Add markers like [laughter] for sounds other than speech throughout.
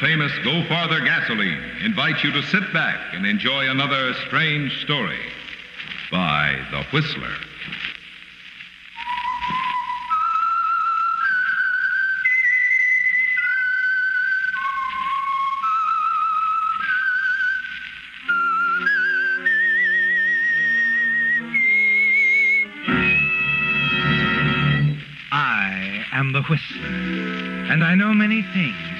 Famous Go Farther gasoline, invites you to sit back and enjoy another strange story by The Whistler. I am the Whistler, and I know many things,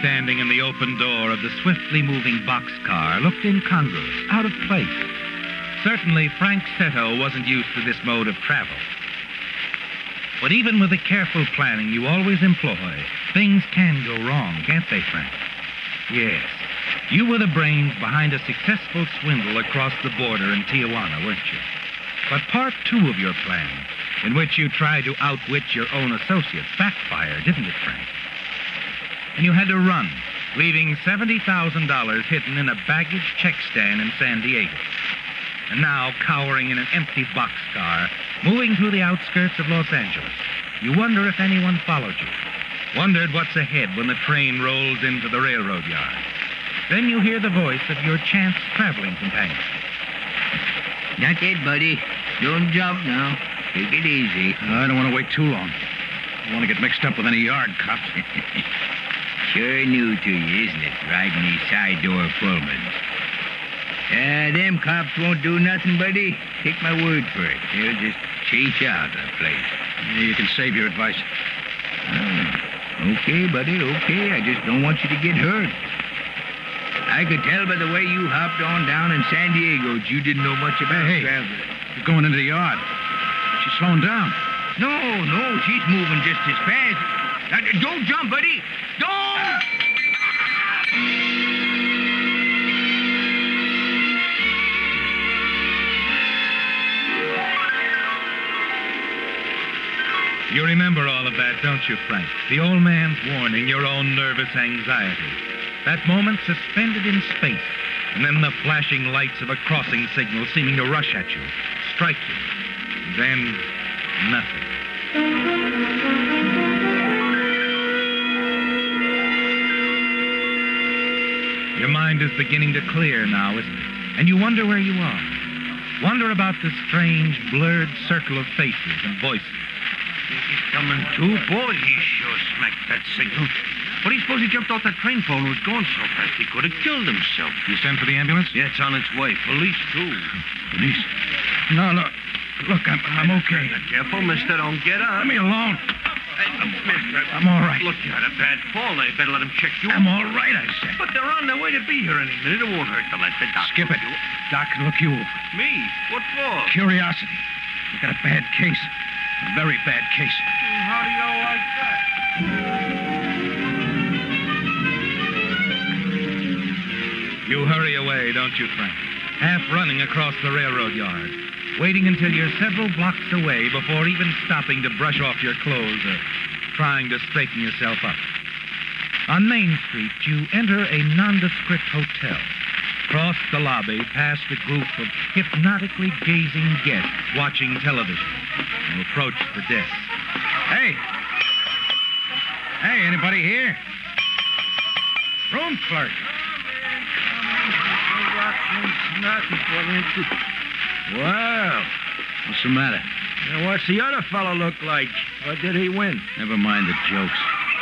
Standing in the open door of the swiftly moving boxcar looked incongruous, out of place. Certainly, Frank Settle wasn't used to this mode of travel. But even with the careful planning you always employ, things can go wrong, can't they, Frank? Yes. You were the brains behind a successful swindle across the border in Tijuana, weren't you? But part two of your plan, in which you tried to outwit your own associates, backfired, didn't it, Frank? And you had to run, leaving $70,000 hidden in a baggage check stand in San Diego. And now, cowering in an empty boxcar, moving through the outskirts of Los Angeles, you wonder if anyone followed you. Wondered what's ahead when the train rolls into the railroad yard. Then you hear the voice of your chance traveling companion. Not it, buddy. Don't jump now. Take it easy. I don't want to wait too long. I don't want to get mixed up with any yard cops. [laughs] Sure new to you, isn't it? Riding these side door Pullmans. Uh, them cops won't do nothing, buddy. Take my word for it. They'll just chase you out of the place. Yeah, you can save your advice. Oh, okay, buddy, okay. I just don't want you to get hurt. I could tell by the way you hopped on down in San Diego that you didn't know much about Hey, hey. traveling. You're going into the yard. She's slowing down. No, no, she's moving just as fast. Now, don't jump, buddy. Don't! You remember all of that, don't you, Frank? The old man's warning, your own nervous anxiety. That moment suspended in space, and then the flashing lights of a crossing signal seeming to rush at you, strike you. Then, nothing. Mind is beginning to clear now, isn't it? And you wonder where you are. Wonder about the strange, blurred circle of faces and voices. He's coming too? Boy, he sure smacked that signal. What do you suppose he jumped off that train pole and was going so fast he could have killed himself? You sent for the ambulance? Yeah, it's on its way. Police, too. Police? No, look. Look, I'm, I'm okay. Careful, mister. Don't get up. Let me alone. Hey, mister. I'm all right. Look, you had a bad fall. They better let him check you. I'm all right, I said. But they're on their way to be here any minute. It won't hurt to let the doctor. Skip it. do Doc can look you over. Me? What for? Curiosity. You got a bad case. A very bad case. How do you know like that? You hurry away, don't you, Frank? Half running across the railroad yard, waiting until you're several blocks away before even stopping to brush off your clothes or trying to straighten yourself up. On Main Street, you enter a nondescript hotel. Cross the lobby past a group of hypnotically gazing guests watching television. and approach the desk. Hey. Hey, anybody here? Room clerk. Well, What's the matter? now what's the other fellow look like? What did he win? Never mind the jokes.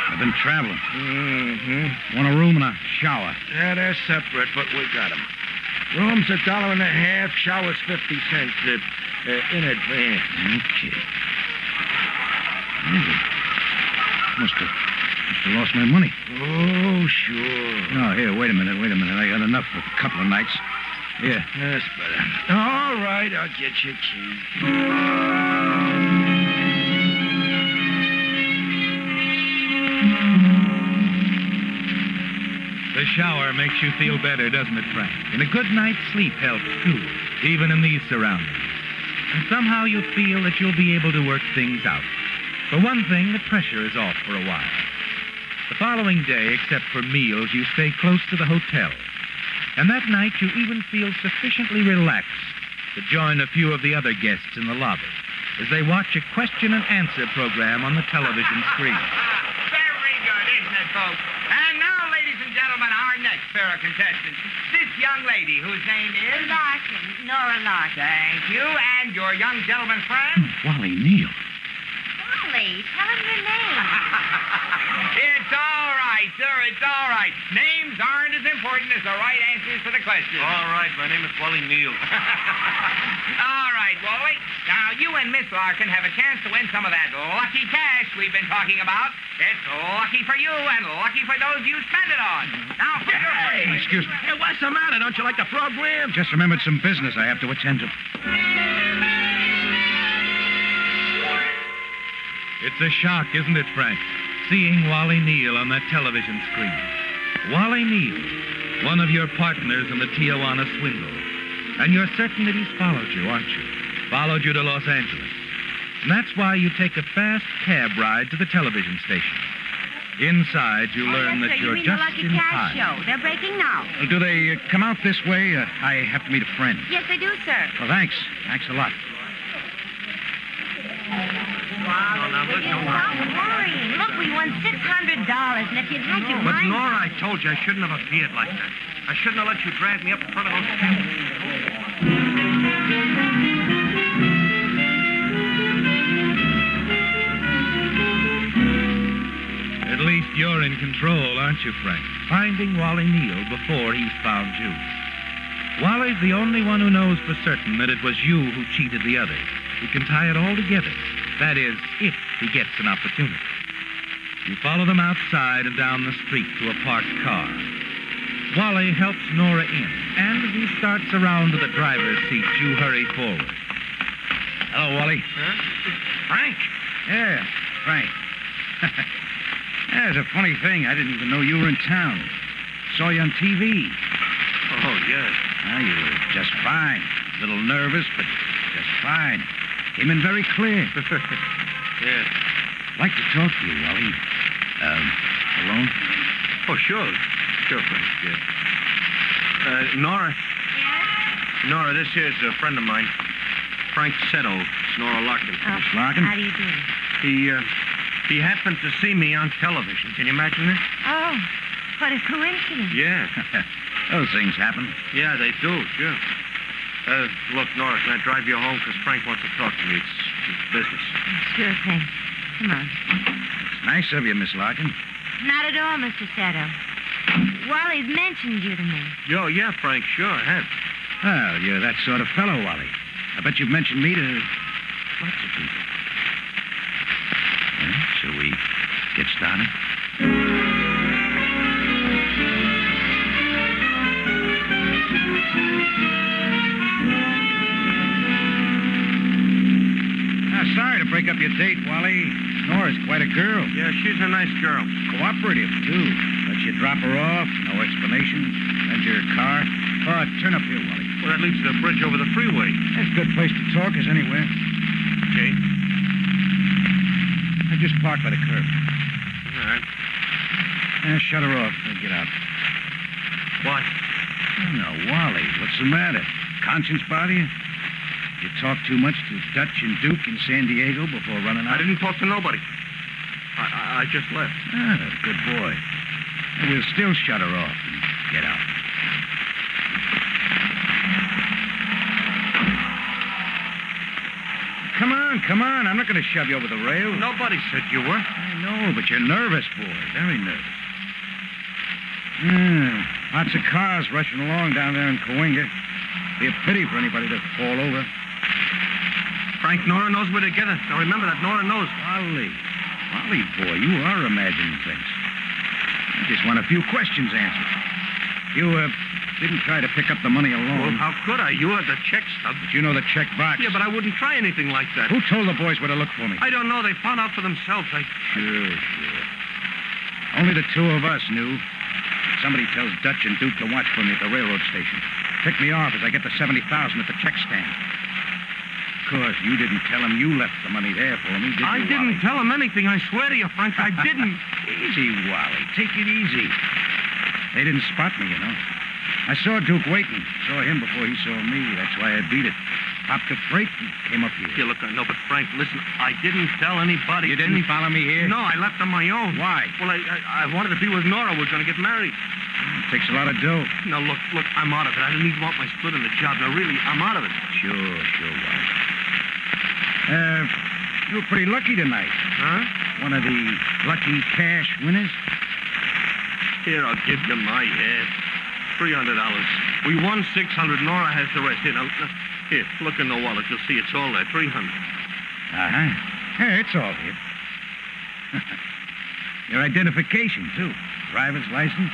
I've been traveling. Mm-hmm. Want a room and a shower. Yeah, they're separate, but we got him. Room's a dollar and a half, shower's 50 cents uh, uh, in advance. Okay. Maybe. Must have, must have lost my money. Oh, sure. No, here, wait a minute, wait a minute. I got enough for a couple of nights. Here. That's better. All right, I'll get you key. The shower makes you feel better, doesn't it, Frank? And a good night's sleep helps, too, even in these surroundings. And somehow you feel that you'll be able to work things out. For one thing, the pressure is off for a while. The following day, except for meals, you stay close to the hotel. And that night, you even feel sufficiently relaxed to join a few of the other guests in the lobby as they watch a question and answer program on the television screen. Very good, isn't it, folks? And now, ladies and gentlemen, our next pair of contestants. This young lady, whose name is... Larkin, Nora Larkin. Thank you. And your young gentleman friend? Wally Neal. Wally, tell him your name. [laughs] it's all right, sir. It's all right. Names aren't as important as the right answers to the question. All right, my name is Wally Neal. [laughs] all right, Wally. Now, you and Miss Larkin have a chance to win some of that lucky cash we've been talking about. It's lucky for you and lucky for those you spend it on. Now, for your first Excuse me. Hey, what's the matter? Don't you like the program? Just remembered some business I have to attend to. It's a shock, isn't it, Frank? Seeing Wally Neal on that television screen. Wally Neal, one of your partners in the Tijuana swindle. And you're certain that he's followed you, aren't you? Followed you to Los Angeles. And that's why you take a fast cab ride to the television station. Inside, you Oh, learn yes, that sir. you're you mean just the Lucky in Cash time. show. They're breaking now. Do they uh, come out this way? Uh, I have to meet a friend. Yes, they do, sir. Well, thanks. Thanks a lot. No, now, listen, Stop worrying. Look, we won $600, and if you'd had your But, mind... Nora, I told you I shouldn't have appeared like that. I shouldn't have let you drag me up in front of those cameras. At least you're in control, aren't you, Frank? Finding Wally Neal before he's found you. Wally's the only one who knows for certain that it was you who cheated the others. We can tie it all together. That is, if he gets an opportunity. You follow them outside and down the street to a parked car. Wally helps Nora in, and as he starts around to the driver's seat, you hurry forward. Hello, Wally. Frank? Yeah, Frank. [laughs] yeah, a funny thing. I didn't even know you were in town. Saw you on TV. Oh, yes. Ah, you were just fine. A little nervous, but just fine. Came in very clear. [laughs] yes. I'd like to talk to you, Wally. Um, alone? Oh, sure. Sure, Frank, yes. Uh, Nora, Yes? Nora, this here's a friend of mine. Frank Settle. It's Nora Larkin. Oh, Miss Larkin? How do you do? He, uh, he happened to see me on television. Can you imagine that? Oh, what a coincidence. Yeah. [laughs] Those things happen. Yeah, they do, sure. Uh, look, Nora, can I drive you home? Because Frank wants to talk to me. It's, it's business. Sure thing. Come on. It's nice of you, Miss Larkin. Not at all, Mr. Settle. Wally's mentioned you to me. Yo, yeah, Frank, sure, I have. Well, you're that sort of fellow, Wally. I bet you've mentioned me to lots of people. Well, shall we get started? Break up your date, Wally. Nora's quite a girl. Yeah, she's a nice girl. Cooperative, too. Let you drop her off, no explanation. Lend your car. Oh, turn up here, Wally. Well, that leads to the bridge over the freeway. That's a good place to talk as anywhere. Okay. I just parked by the curb. All right. Eh, shut her off. and Get out. What? Oh, no, Wally, what's the matter? Conscience bother you? You talk too much to Dutch and Duke in San Diego before running out? I didn't talk to nobody. I, I, I just left. Ah, good boy. We'll still shut her off and get out. Come on, come on. I'm not going to shove you over the rail. Nobody said you were. I know, but you're nervous, boy. Very nervous. Hmm. Lots of cars rushing along down there in Cahuenga. Be a pity for anybody to fall over. Frank, Nora knows where to get it. Now remember that Nora knows. Wally. Wally, boy, you are imagining things. I just want a few questions answered. You, uh, didn't try to pick up the money Well, alone. how could I? You had the check stub. But you know the check box. Yeah, but I wouldn't try anything like that. Who told the boys where to look for me? I don't know. They found out for themselves. I... Sure, sure. Only the two of us knew. Somebody tells Dutch and Duke to watch for me at the railroad station. Pick me off as I get the 70000 at the check stand. Of course, you didn't tell him you left the money there for me, did you, I didn't Wally? tell him anything. I swear to you, Frank, I didn't. [laughs] Easy, Wally. Take it easy. They didn't spot me, you know. I saw Duke waiting. Saw him before he saw me. That's why I beat it. Popped a freight and came up here. Here, look, I know, but Frank, listen, I didn't tell anybody. You didn't any- follow me here? No, I left on my own. Why? Well, I, I, I wanted to be with Nora. We're going to get married. It takes a lot of dough. Now, look, look, I'm out of it. I didn't even want my split in the job. Now, really, I'm out of it. Sure, sure, Wally. Uh, you were pretty lucky tonight. Huh? One of the lucky cash winners. Here, I'll give you my half. Three hundred dollars. We won six hundred. Nora has the rest. Here, now, here, look in the wallet. You'll see it's all there. Three hundred. Uh-huh. Yeah, it's all here. [laughs] Your identification, too. Driver's license,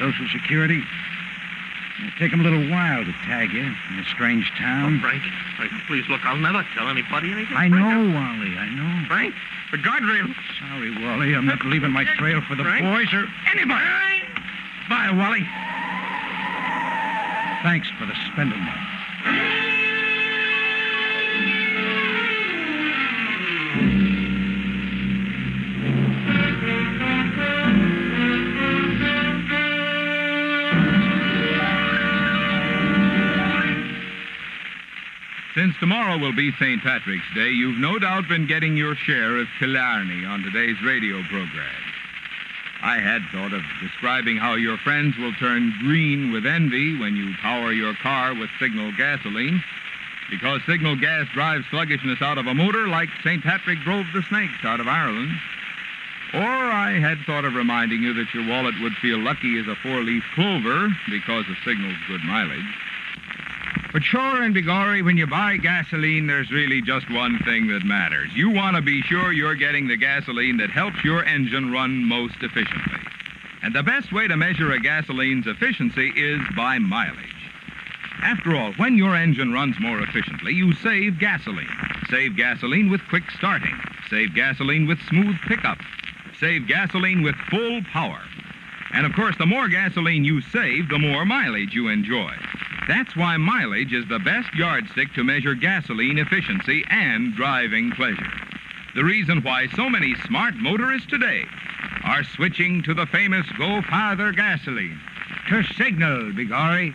social security. It'll take 'em a little while to tag you in a strange Oh, town. Frank, Frank, please look. I'll never tell anybody anything. I Frank, know, Wally, I know. Frank, the guardrail. Sorry, Wally, I'm not leaving my trail for the Frank? boys or anybody. Bye, Wally. Thanks for the spending money. Since tomorrow will be St. Patrick's Day, you've no doubt been getting your share of Killarney on today's radio program. I had thought of describing how your friends will turn green with envy when you power your car with signal gasoline, because signal gas drives sluggishness out of a motor like St. Patrick drove the snakes out of Ireland. Or I had thought of reminding you that your wallet would feel lucky as a four-leaf clover because of signal's good mileage. But sure and begorry, when you buy gasoline, there's really just one thing that matters. You want to be sure you're getting the gasoline that helps your engine run most efficiently. And the best way to measure a gasoline's efficiency is by mileage. After all, when your engine runs more efficiently, you save gasoline. Save gasoline with quick starting. Save gasoline with smooth pickup. Save gasoline with full power. And of course, the more gasoline you save, the more mileage you enjoy. That's why mileage is the best yardstick to measure gasoline efficiency and driving pleasure. The reason why so many smart motorists today are switching to the famous Go Farther gasoline. To signal, Bigori.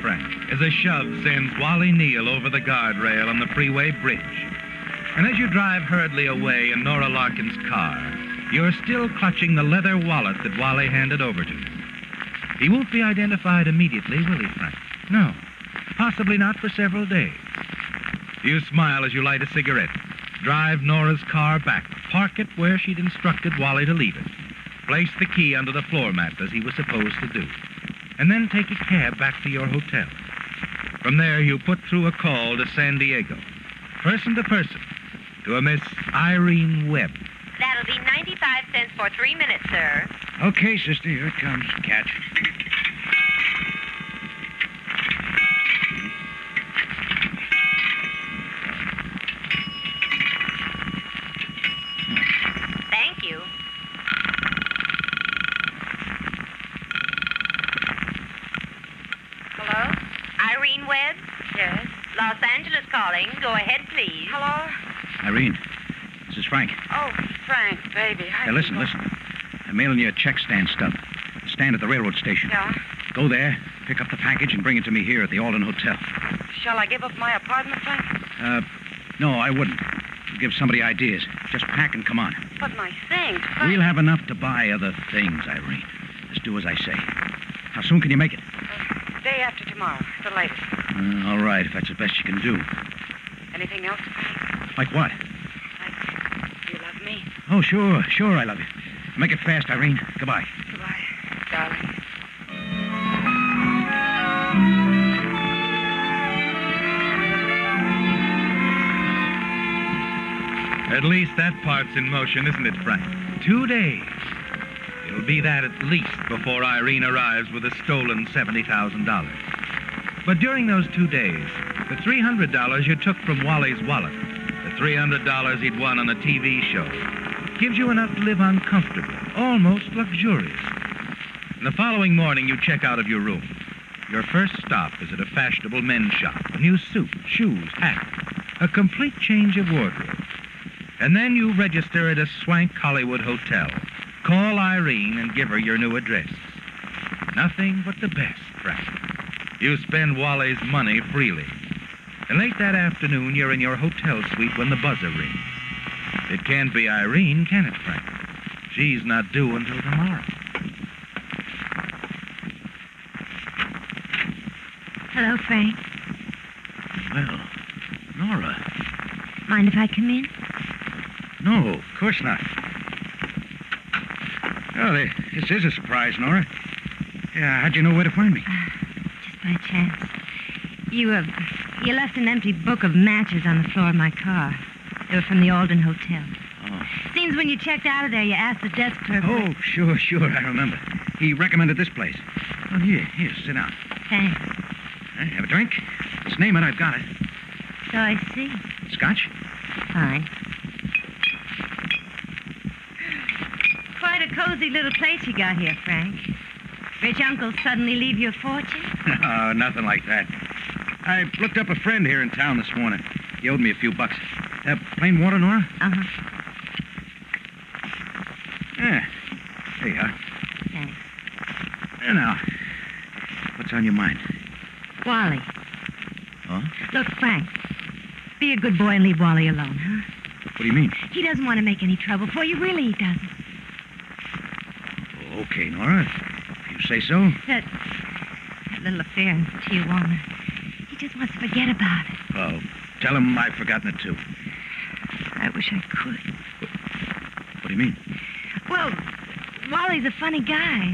Frank? As a shove sends Wally Neal over the guardrail on the freeway bridge. And as you drive hurriedly away in Nora Larkin's car, you're still clutching the leather wallet that Wally handed over to you. He won't be identified immediately, will he, Frank? No. Possibly not for several days. You smile as you light a cigarette. Drive Nora's car back. Park it where she'd instructed Wally to leave it. Place the key under the floor mat as he was supposed to do. And then take a cab back to your hotel. From there, you put through a call to San Diego, person to person, to a Miss Irene Webb. That'll be 95 cents for three minutes, sir. Okay, sister, here it comes. Catch. Thank you. Hello? Irene Webb? Yes. Los Angeles calling. Go ahead, please. Hello? Irene, this is Frank. Oh, Frank, Hey, listen, listen. I'm mailing you a check stand stub. Stand at the railroad station. Yeah. Go there, pick up the package, and bring it to me here at the Alden Hotel. Shall I give up my apartment, Frank? Uh, no, I wouldn't. It'll give somebody ideas. Just pack and come on. But my things. We'll have enough to buy other things, Irene. Just do as I say. How soon can you make it? Day after tomorrow, the latest. Uh, all right, if that's the best you can do. Anything else, Frank? Like what? Like you love me? Oh, sure, sure, I love you. Make it fast, Irene. Goodbye. Goodbye, darling. At least that part's in motion, isn't it, Frank? Two days. It'll be that at least before Irene arrives with a stolen $70,000. But during those two days, the $300 you took from Wally's wallet, the $300 he'd won on a TV show, gives you enough to live on comfortably, almost luxurious. The following morning, you check out of your room. Your first stop is at a fashionable men's shop. A new suit, shoes, hat, a complete change of wardrobe. And then you register at a swank Hollywood hotel. Call Irene and give her your new address. Nothing but the best, Frank. You spend Wally's money freely. And late that afternoon, you're in your hotel suite when the buzzer rings. It can't be Irene, can it, Frank? She's not due until tomorrow. Hello, Frank. Well, Nora. Mind if I come in? No, of course not. Well, eh, this is a surprise, Nora. Yeah, how'd you know where to find me? Just by chance. You, uh, you left an empty book of matches on the floor of my car. They were from the Alden Hotel. Oh. Seems when you checked out of there, you asked the desk clerk. Oh, sure, sure, I remember. He recommended this place. Oh, here, here, sit down. Thanks. Have a drink? Let's name it, I've got it. So I see. Scotch? Fine. Quite a cozy little place you got here, Frank. Rich uncle suddenly leave you a fortune? no, [laughs] oh, nothing like that. I looked up a friend here in town this morning. He owed me a few bucks. Uh, plain water, Nora? Uh-huh. Yeah. There you are. Thanks. There now. What's on your mind? Wally. Huh? Look, Frank. Be a good boy and leave Wally alone, huh? What do you mean? He doesn't want to make any trouble for you. Really, he doesn't. Okay, Nora. If you say so. That, that little affair in Tijuana. He just wants to forget about it. Well, tell him I've forgotten it, too. I wish I could. What do you mean? Well, Wally's a funny guy.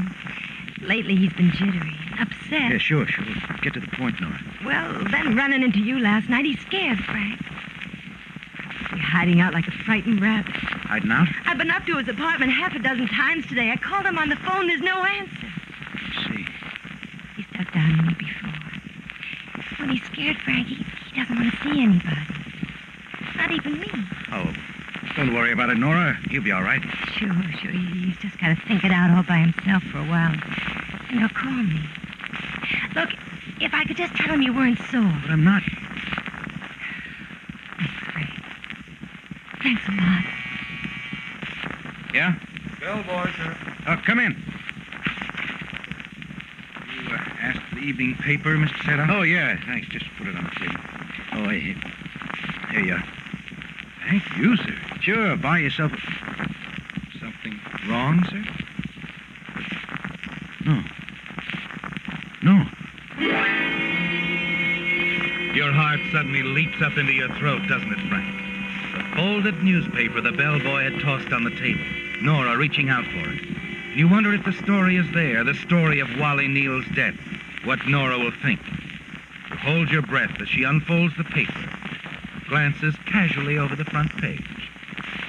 Lately, he's been jittery, upset. Yeah, sure, sure. Get to the point, Nora. Well, then running into you last night, he's scared, Frank. You're hiding out like a frightened rabbit. Hiding out? I've been up to his apartment half a dozen times today. I called him on the phone. There's no answer. Let's see. He stuck down on me before. When he's scared, Frank, he, he doesn't want to see anybody. Not even me. Oh, don't worry about it, Nora. He'll be all right. Sure, sure. He's just got to think it out all by himself for a while. And he'll call me. Look, if I could just tell him you weren't sore. But I'm not. Thanks, Frank. Thanks a lot. Yeah? Bellboy, sir. Uh, come in. You uh, asked for the evening paper, Mr. Settle? Oh, yeah. Thanks. Just put it on the table. Oh, hey, here. Here you are. Thank you, sir. Sure. Buy yourself a... Something wrong, sir? No. No. Your heart suddenly leaps up into your throat, doesn't it, Frank? The folded newspaper the bellboy had tossed on the table. Nora reaching out for it. You wonder if the story is there, the story of Wally Neal's death. What Nora will think. You hold your breath as she unfolds the paper, glances casually over the front page,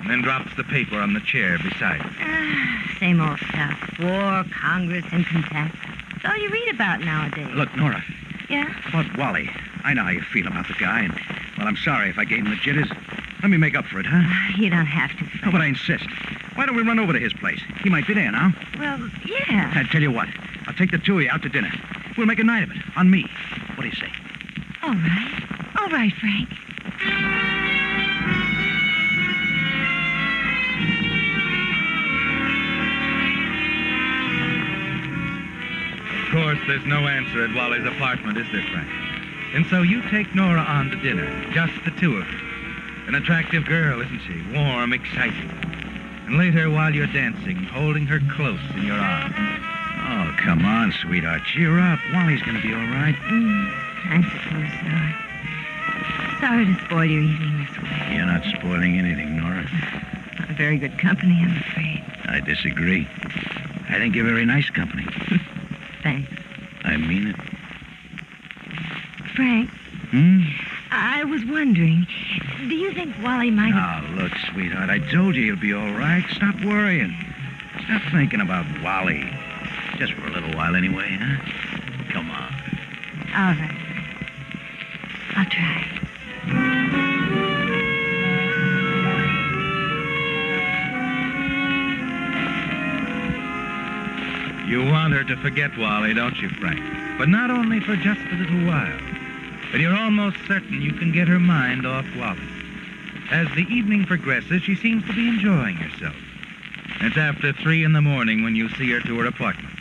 and then drops the paper on the chair beside her. Ah, same old stuff. War, Congress, income tax. It's all you read about nowadays. Look, Nora, Yeah? about Wally. I know how you feel about the guy, and, well, I'm sorry if I gave him the jitters. Let me make up for it, huh? You don't have to, No, Frank. but I insist. Why don't we run over to his place? He might be there now. Well, yeah. I tell you what, I'll take the two of you out to dinner. We'll make a night of it, on me. What do you say? All right. All right, Frank. There's no answer at Wally's apartment, is there, Frank? And so you take Nora on to dinner, just the two of you. An attractive girl, isn't she? Warm, exciting. And later, while you're dancing, holding her close in your arms. Oh, come on, sweetheart. Cheer up. Wally's going to be all right. Mm, I suppose so. Sorry to spoil your evening this way. You're not spoiling anything, Nora. Not a very good company, I'm afraid. I disagree. I think you're very nice company. [laughs] Thanks. I mean it. Frank, Hmm? I was wondering, do you think Wally might have... Now, look, sweetheart, I told you he'll be all right. Stop worrying. Stop thinking about Wally. Just for a little while anyway, huh? Come on. All right. I'll try. To forget Wally, don't you, Frank? But not only for just a little while. But you're almost certain you can get her mind off Wally. As the evening progresses, she seems to be enjoying herself. It's after three in the morning when you see her to her apartment.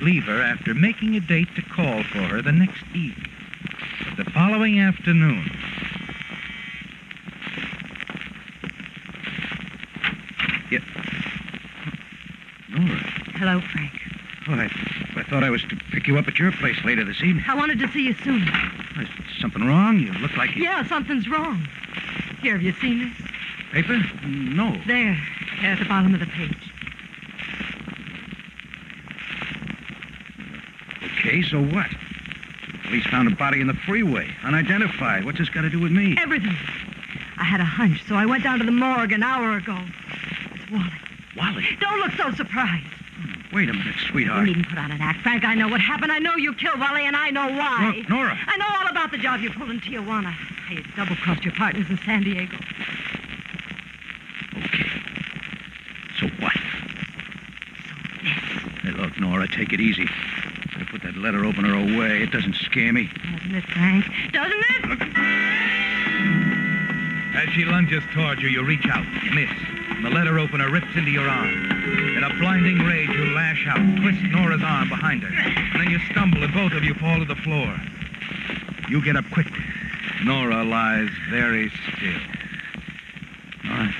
Leave her after making a date to call for her the next evening. The following afternoon, Nora. Hello, Frank. I, I thought I was to pick you up at your place later this evening. I wanted to see you soon. Is something wrong? You look like you... Yeah, something's wrong. Here, have you seen this? Paper? No. There, there at the bottom of the page. Okay, so what? Police found a body in the freeway, unidentified. What's this got to do with me? Everything. I had a hunch, so I went down to the morgue an hour ago. It's Wally. Wally. Don't look so surprised. Wait a minute, sweetheart. You needn't put on an act, Frank. I know what happened. I know you killed Wally, and I know why. Look, Nora. I know all about the job you pulled in Tijuana. How you double-crossed your partners in San Diego. Okay. So what? So Hey, look, Nora, take it easy. Better put that letter opener away. It doesn't scare me. Doesn't it, Frank? Doesn't it? As she lunges toward you, you reach out, You miss, the letter opener rips into your arm. In a blinding rage, you lash out, twist Nora's arm behind her, and then you stumble and both of you fall to the floor. You get up quick. Nora lies very still. Nora.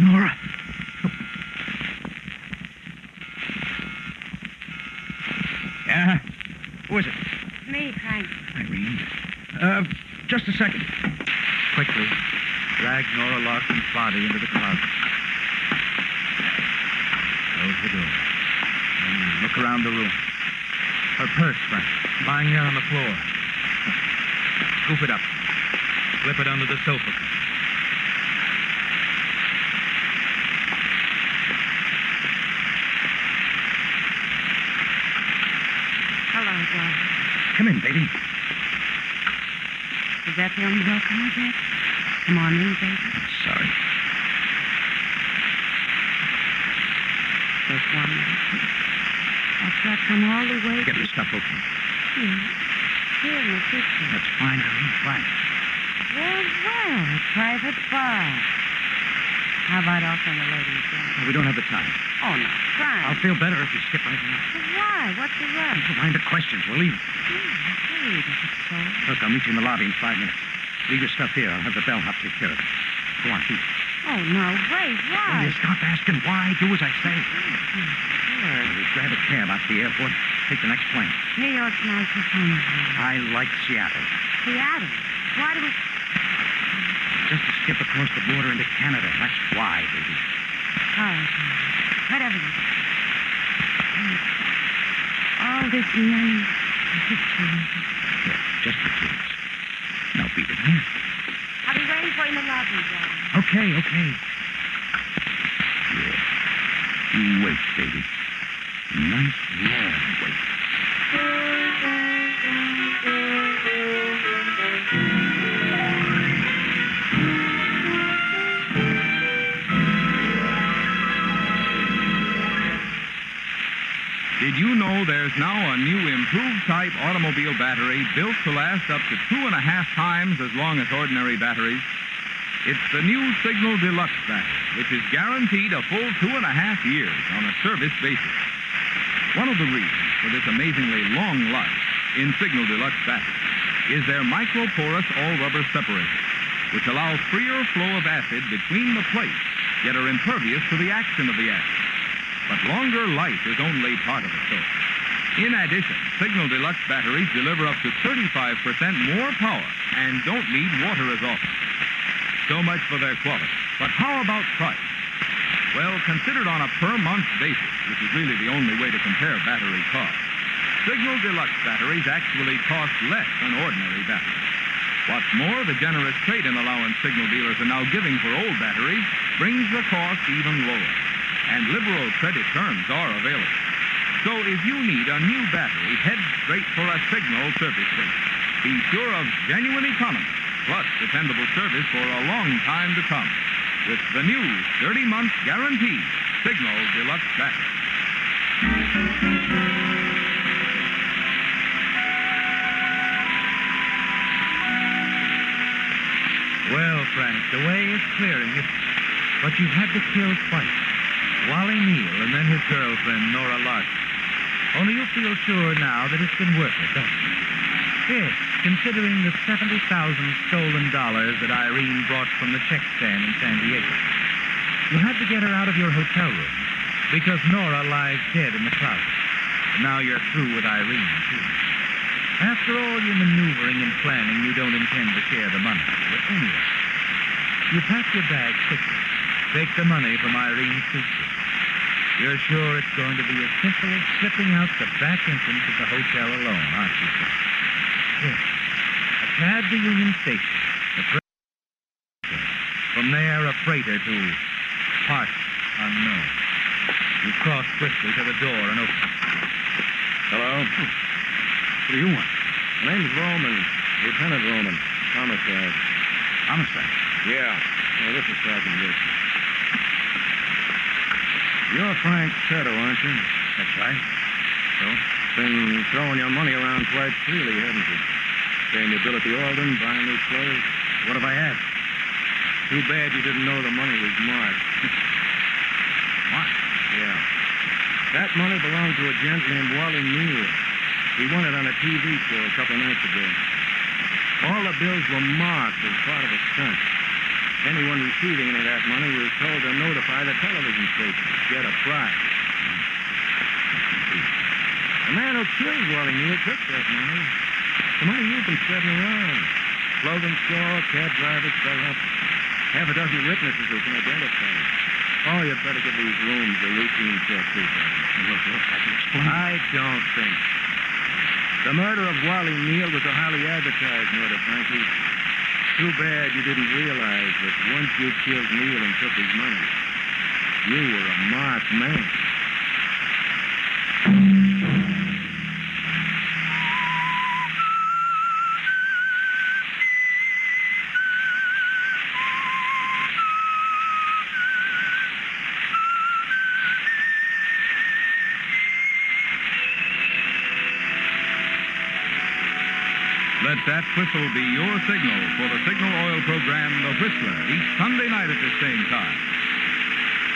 Nora. Yeah? Who is it? Me, Frank. Irene. Uh, just a second. Quickly, drag Nora Larson's body into the closet. Close the door. And look around the room. Her purse, Frank, lying there on the floor. Scoop it up. Slip it under the sofa. Hello, John. Come in, baby. Is that the only welcome you get? Come on in, baby. Sorry. Just one minute. After I come all the way Get to the stuff open. here, here in the kitchen. That's fine, Irene. Fine. Well, well, a private bar. How about off on the ladies' room? We don't have the time. Oh, no, Frank. I'll feel better if you skip right in. Why? What's the rush? Never mind the questions. We're leaving. Hey, hmm, is it so? Look, I'll meet you in the lobby in five minutes. Leave your stuff here. I'll have the bellhop take care of it. Go on, eat. Oh, no, wait, why? you stop asking why? Do as I say. Sure. We grab a cab out to the airport. Take the next plane. New York's nice and fun. I like Seattle. Seattle. Why do we... Just to skip across the border into Canada. That's why, baby. Oh, All right, whatever you. All this money just for me. Yeah, just for kids. Now beat it, huh? I'll be waiting for you in the lobby, darling. Okay, okay. Yeah. You wait, baby. Nice long wait. There's now a new improved type automobile battery built to last up to two and a half times as long as ordinary batteries? It's the new Signal Deluxe battery, which is guaranteed a full two and a half years on a service basis. One of the reasons for this amazingly long life in Signal Deluxe batteries is their microporous all-rubber separator. which allow freer flow of acid between the plates, yet are impervious to the action of the acid. But longer life is only part of the story. In addition, Signal Deluxe batteries deliver up to 35% more power and don't need water as often. So much for their quality. But how about price? Well, considered on a per month basis, which is really the only way to compare battery costs, Signal Deluxe batteries actually cost less than ordinary batteries. What's more, the generous trade-in allowance signal dealers are now giving for old batteries brings the cost even lower. And liberal credit terms are available. So if you need a new battery, head straight for a signal service station. Be sure of genuine economy, plus dependable service for a long time to come. With the new 30-month guarantee Signal Deluxe battery. Well, Frank, the way is clear in. But you've had to kill twice. Wally Neal and then his girlfriend, Nora Larson. Only you feel sure now that it's been worth it, don't you? Yes, considering the 70,000 stolen dollars that Irene brought from the check stand in San Diego. You had to get her out of your hotel room because Nora lies dead in the closet. Now you're through with Irene, too. After all your maneuvering and planning, you don't intend to share the money with anyone. You pack your bag quickly. Take the money from Irene's suitcase. You're sure it's going to be as simple as slipping out the back entrance of the hotel alone, aren't you, sir? Yes. A cab to Union Station. The freighter. From there, a freighter to parts unknown. You cross swiftly to the door and open. Hello? Hmm. What do you want? My name's Roman, Lieutenant Roman, homicide. Uh, homicide. Yeah. Well, this is Sergeant Wilson. You're Frank Settle, aren't you? That's right. So? Been throwing your money around quite freely, haven't you? Paying your bill at the Alden, buying new clothes. What have I had? Too bad you didn't know the money was marked. [laughs] Marked? Yeah. That money belonged to a gent named Wally Neal. He won it on a TV show a couple of nights ago. All the bills were marked as part of a stunt. Anyone receiving any of that money was told to notify the television station to get a prize. The man who killed Wally Neal took that money. The money you've been spreading around. Clothing store, cab drivers, bellhop. Half a dozen witnesses who can identify him. Oh, you'd better give these rooms a routine check, Sergeant. Look, look, I can explain. I don't think. The murder of Wally Neal was a highly advertised murder, Frankie. Too bad you didn't realize that once you killed Neal and took his money, you were a marked man. That whistle be your signal for the Signal Oil program, The Whistler, each Sunday night at the same time.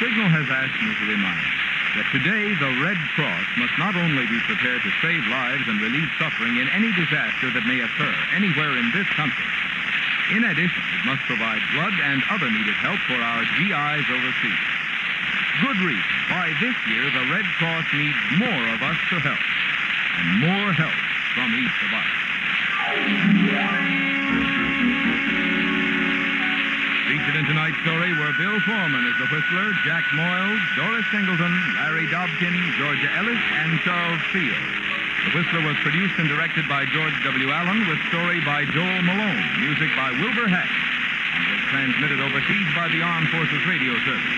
Signal has asked me to remind that today the Red Cross must not only be prepared to save lives and relieve suffering in any disaster that may occur anywhere in this country. In addition, it must provide blood and other needed help for our GIs overseas. Good reason why this year the Red Cross needs more of us to help, and more help from each of us. Featured in tonight's story were Bill Forman as the Whistler, Jack Moyles, Doris Singleton, Larry Dobkin, Georgia Ellis, and Charles Field. The Whistler was produced and directed by George W. Allen with story by Joel Malone, music by Wilbur Hatch, and was transmitted overseas by the Armed Forces Radio Service.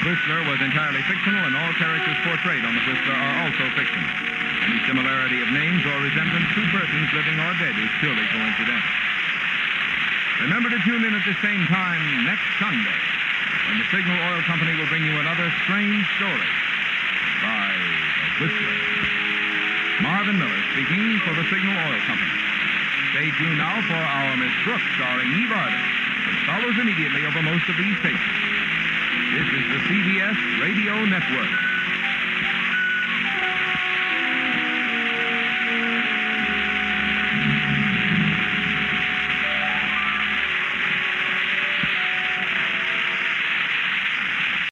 The Whistler was entirely fictional, and all characters portrayed on the Whistler are also fictional. Any similarity of names or resemblance to persons living or dead is purely coincidental. Remember to tune in at the same time next Sunday when the Signal Oil Company will bring you another strange story by The Whistler. Marvin Miller speaking for the Signal Oil Company. Stay tuned now for our Miss Brooks starring Eve Arden, which follows immediately over most of these stations. This is the CBS Radio Network.